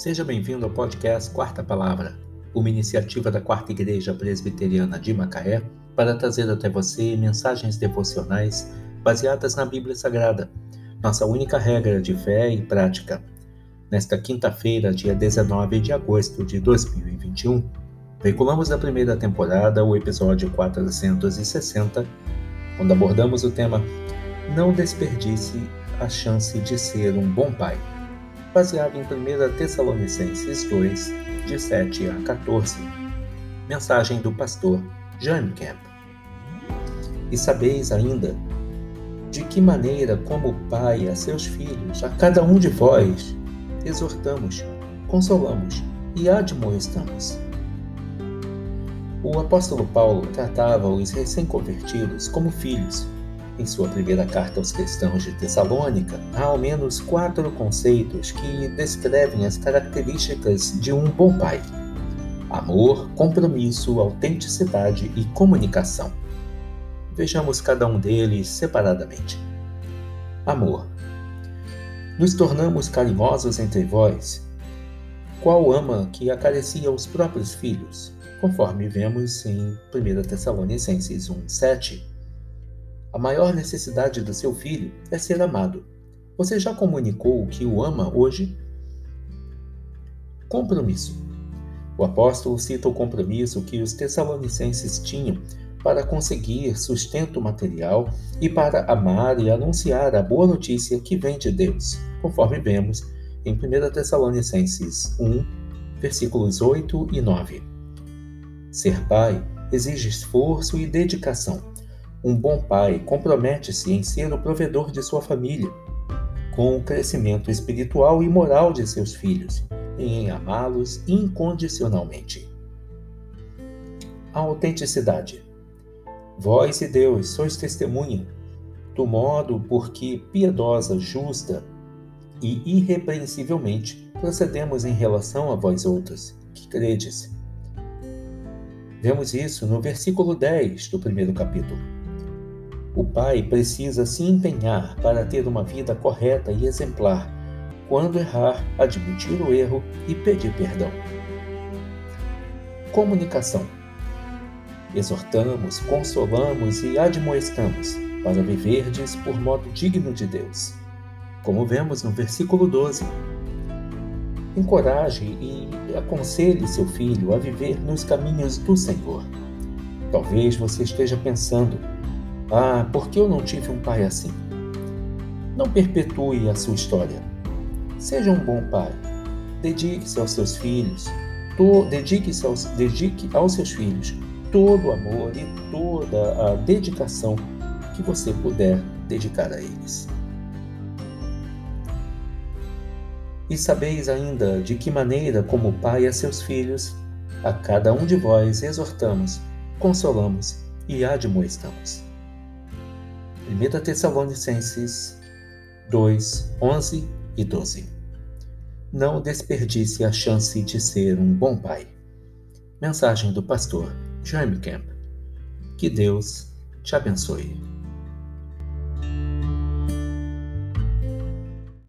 Seja bem-vindo ao podcast Quarta Palavra, uma iniciativa da Quarta Igreja Presbiteriana de Macaé para trazer até você mensagens devocionais baseadas na Bíblia Sagrada, nossa única regra de fé e prática. Nesta quinta-feira, dia 19 de agosto de 2021, veiculamos da primeira temporada o episódio 460, quando abordamos o tema Não desperdice a chance de ser um bom pai, baseado em 1 Tessalonicenses 2, de 7 a 14. Mensagem do pastor Jaime Camp. E sabeis ainda de que maneira, como pai a seus filhos, a cada um de vós, exortamos, consolamos e admoestamos. O apóstolo Paulo tratava os recém-convertidos como filhos em sua primeira carta aos cristãos de Tessalônica, há ao menos quatro conceitos que descrevem as características de um bom pai: amor, compromisso, autenticidade e comunicação. Vejamos cada um deles separadamente. Amor. Nos tornamos carinhosos entre vós. Qual ama que acaricia os próprios filhos? Conforme vemos em 1 Tessalonicenses 1, 7. A maior necessidade do seu filho é ser amado. Você já comunicou que o ama hoje? Compromisso. O apóstolo cita o compromisso que os tessalonicenses tinham para conseguir sustento material e para amar e anunciar a boa notícia que vem de Deus, conforme vemos em 1 Tessalonicenses 1, versículos 8 e 9. Ser pai exige esforço e dedicação um bom pai compromete-se em ser o provedor de sua família, com o crescimento espiritual e moral de seus filhos e em amá-los incondicionalmente. A autenticidade. Vós e Deus sois testemunha do modo por que piedosa, justa e irrepreensivelmente procedemos em relação a vós outros, que credes. Vemos isso no versículo 10 do primeiro capítulo. O pai precisa se empenhar para ter uma vida correta e exemplar. Quando errar, admitir o erro e pedir perdão. Comunicação. Exortamos, consolamos e admoestamos para viverdes por modo digno de Deus. Como vemos no versículo 12. Encoraje e aconselhe seu filho a viver nos caminhos do Senhor. Talvez você esteja pensando, ah, por que eu não tive um pai assim? Não perpetue a sua história. Seja um bom pai. Dedique-se aos seus filhos. Dedique-se aos, dedique aos seus filhos todo o amor e toda a dedicação que você puder dedicar a eles. E sabeis ainda de que maneira, como pai a seus filhos, a cada um de vós exortamos, consolamos e admoestamos. 1 Tessalonicenses 2, 11 e 12. Não desperdice a chance de ser um bom pai. Mensagem do pastor Jaime Camp. Que Deus te abençoe.